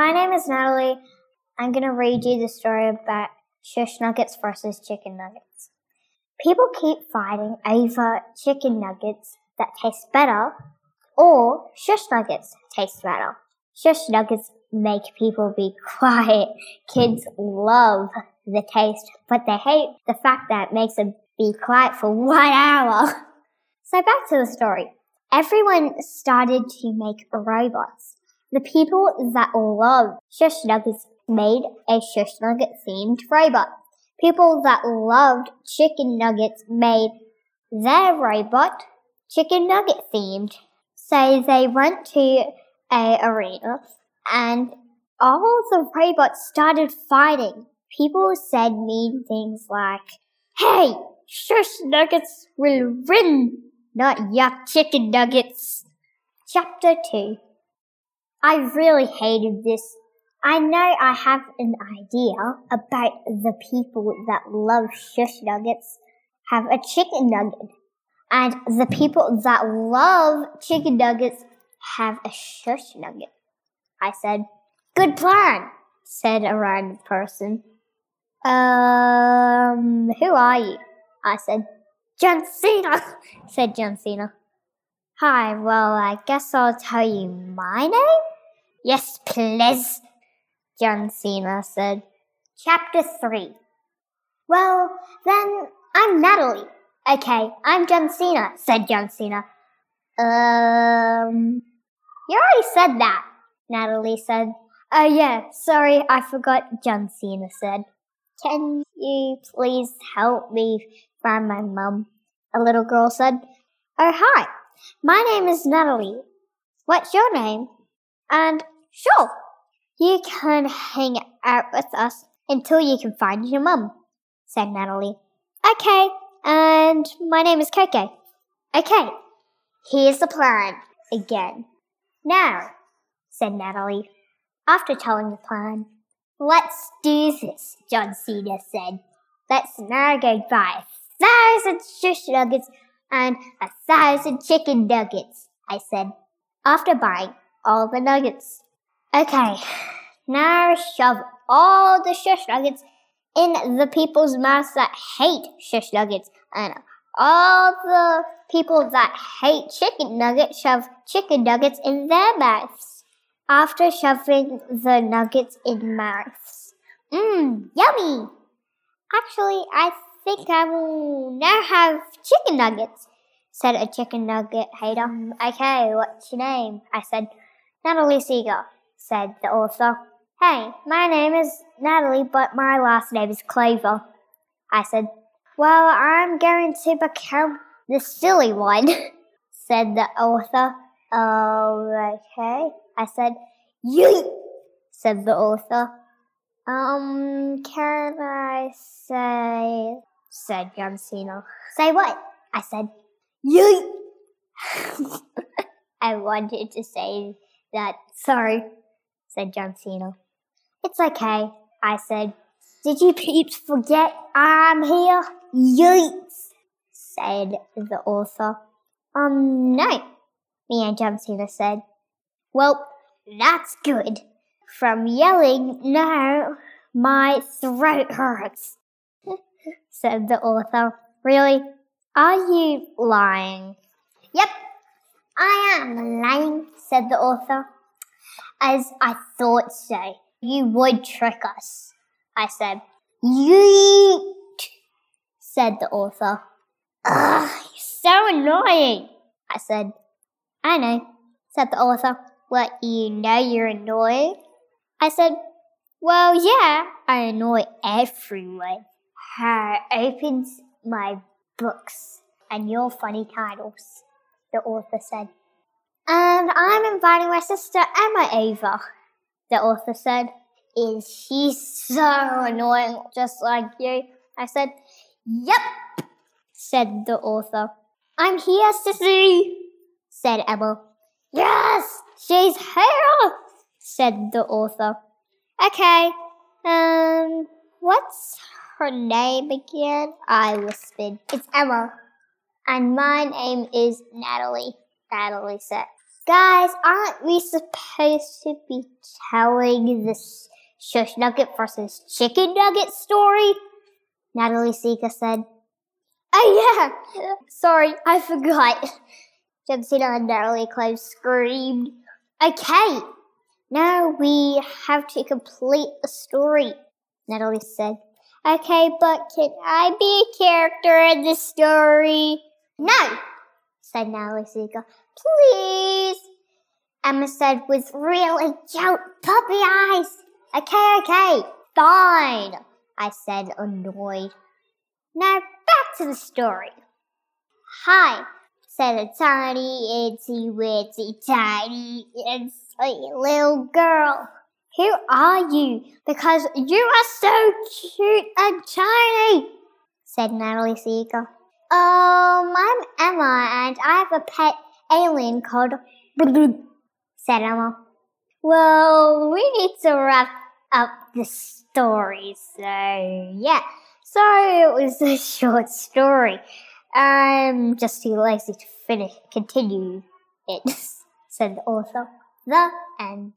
My name is Natalie. I'm going to read you the story about shush nuggets versus chicken nuggets. People keep fighting over chicken nuggets that taste better or shush nuggets taste better. Shush nuggets make people be quiet. Kids love the taste, but they hate the fact that it makes them be quiet for one hour. So back to the story. Everyone started to make robots. The people that love Shush Nuggets made a Shush Nugget themed robot. People that loved Chicken Nuggets made their robot Chicken Nugget themed. So they went to a arena and all the robots started fighting. People said mean things like, Hey, Shush Nuggets will win, not yuck chicken nuggets. Chapter 2 I really hated this. I know I have an idea about the people that love shush nuggets have a chicken nugget. And the people that love chicken nuggets have a shush nugget. I said, good plan, said a random person. Um, who are you? I said, John Cena, said John Cena. Hi, well, I guess I'll tell you my name? Yes, please, John Cena said. Chapter 3. Well, then I'm Natalie. Okay, I'm John Cena, said John Cena. Um, you already said that, Natalie said. Oh yeah, sorry, I forgot, John Cena said. Can you please help me find my mum? A little girl said. Oh hi, my name is Natalie. What's your name? And sure, you can hang out with us until you can find your mum, said Natalie. Okay, and my name is Coco. Okay, here's the plan again. Now, said Natalie, after telling the plan. Let's do this, John Cena said. Let's now go buy a thousand shush nuggets and a thousand chicken nuggets, I said, after buying all the nuggets. Okay, now shove all the shush nuggets in the people's mouths that hate shush nuggets and all the people that hate chicken nuggets shove chicken nuggets in their mouths after shoving the nuggets in mouths. Mmm, yummy! Actually, I think I will now have chicken nuggets, said a chicken nugget hater. Okay, what's your name? I said, Natalie Seeger, said the author. Hey, my name is Natalie, but my last name is Clover. I said, Well, I'm going to become the silly one, said the author. Oh, okay. I said, Yeet, said the author. Um, can I say, said John Cena. Say what? I said, Yeet. I wanted to say that. Sorry, said John Cena. It's okay, I said. Did you peeps forget I'm here? Yeet, said the author. Um, no, me and John Cena said. Well, that's good. From yelling now, my throat hurts, said the author. Really? Are you lying? Yep, I am lying, said the author. As I thought so. You would trick us, I said. Yeet, said the author. Ugh, you're so annoying, I said. I know, said the author. What, you know you're annoying? I said, Well, yeah, I annoy everyone. Her opens my books and your funny titles, the author said. And I'm inviting my sister Emma over, the author said. Is she so annoying, just like you? I said, Yep, said the author. I'm here, sissy, said Emma. Yes, she's here, said the author. Okay, um, what's her name again? I whispered. It's Emma. And my name is Natalie, Natalie said. Guys, aren't we supposed to be telling this shush nugget versus chicken nugget story? Natalie Seeger said. Oh yeah, sorry, I forgot. John Cena and Natalie Clover screamed. Okay, now we have to complete the story, Natalie said. Okay, but can I be a character in the story? No, said Natalie Seeger. Please. Emma said with really cute puppy eyes. Okay, okay, fine, I said, annoyed. Now back to the story. Hi, said a tiny, itsy, witsy, tiny, and sweet little girl. Who are you? Because you are so cute and tiny, said Natalie Seeger. Um, I'm Emma, and I have a pet alien called said Emma. Well, we need to wrap up the story, so yeah. Sorry it was a short story. I'm just too lazy to finish continue it, said the author. The end.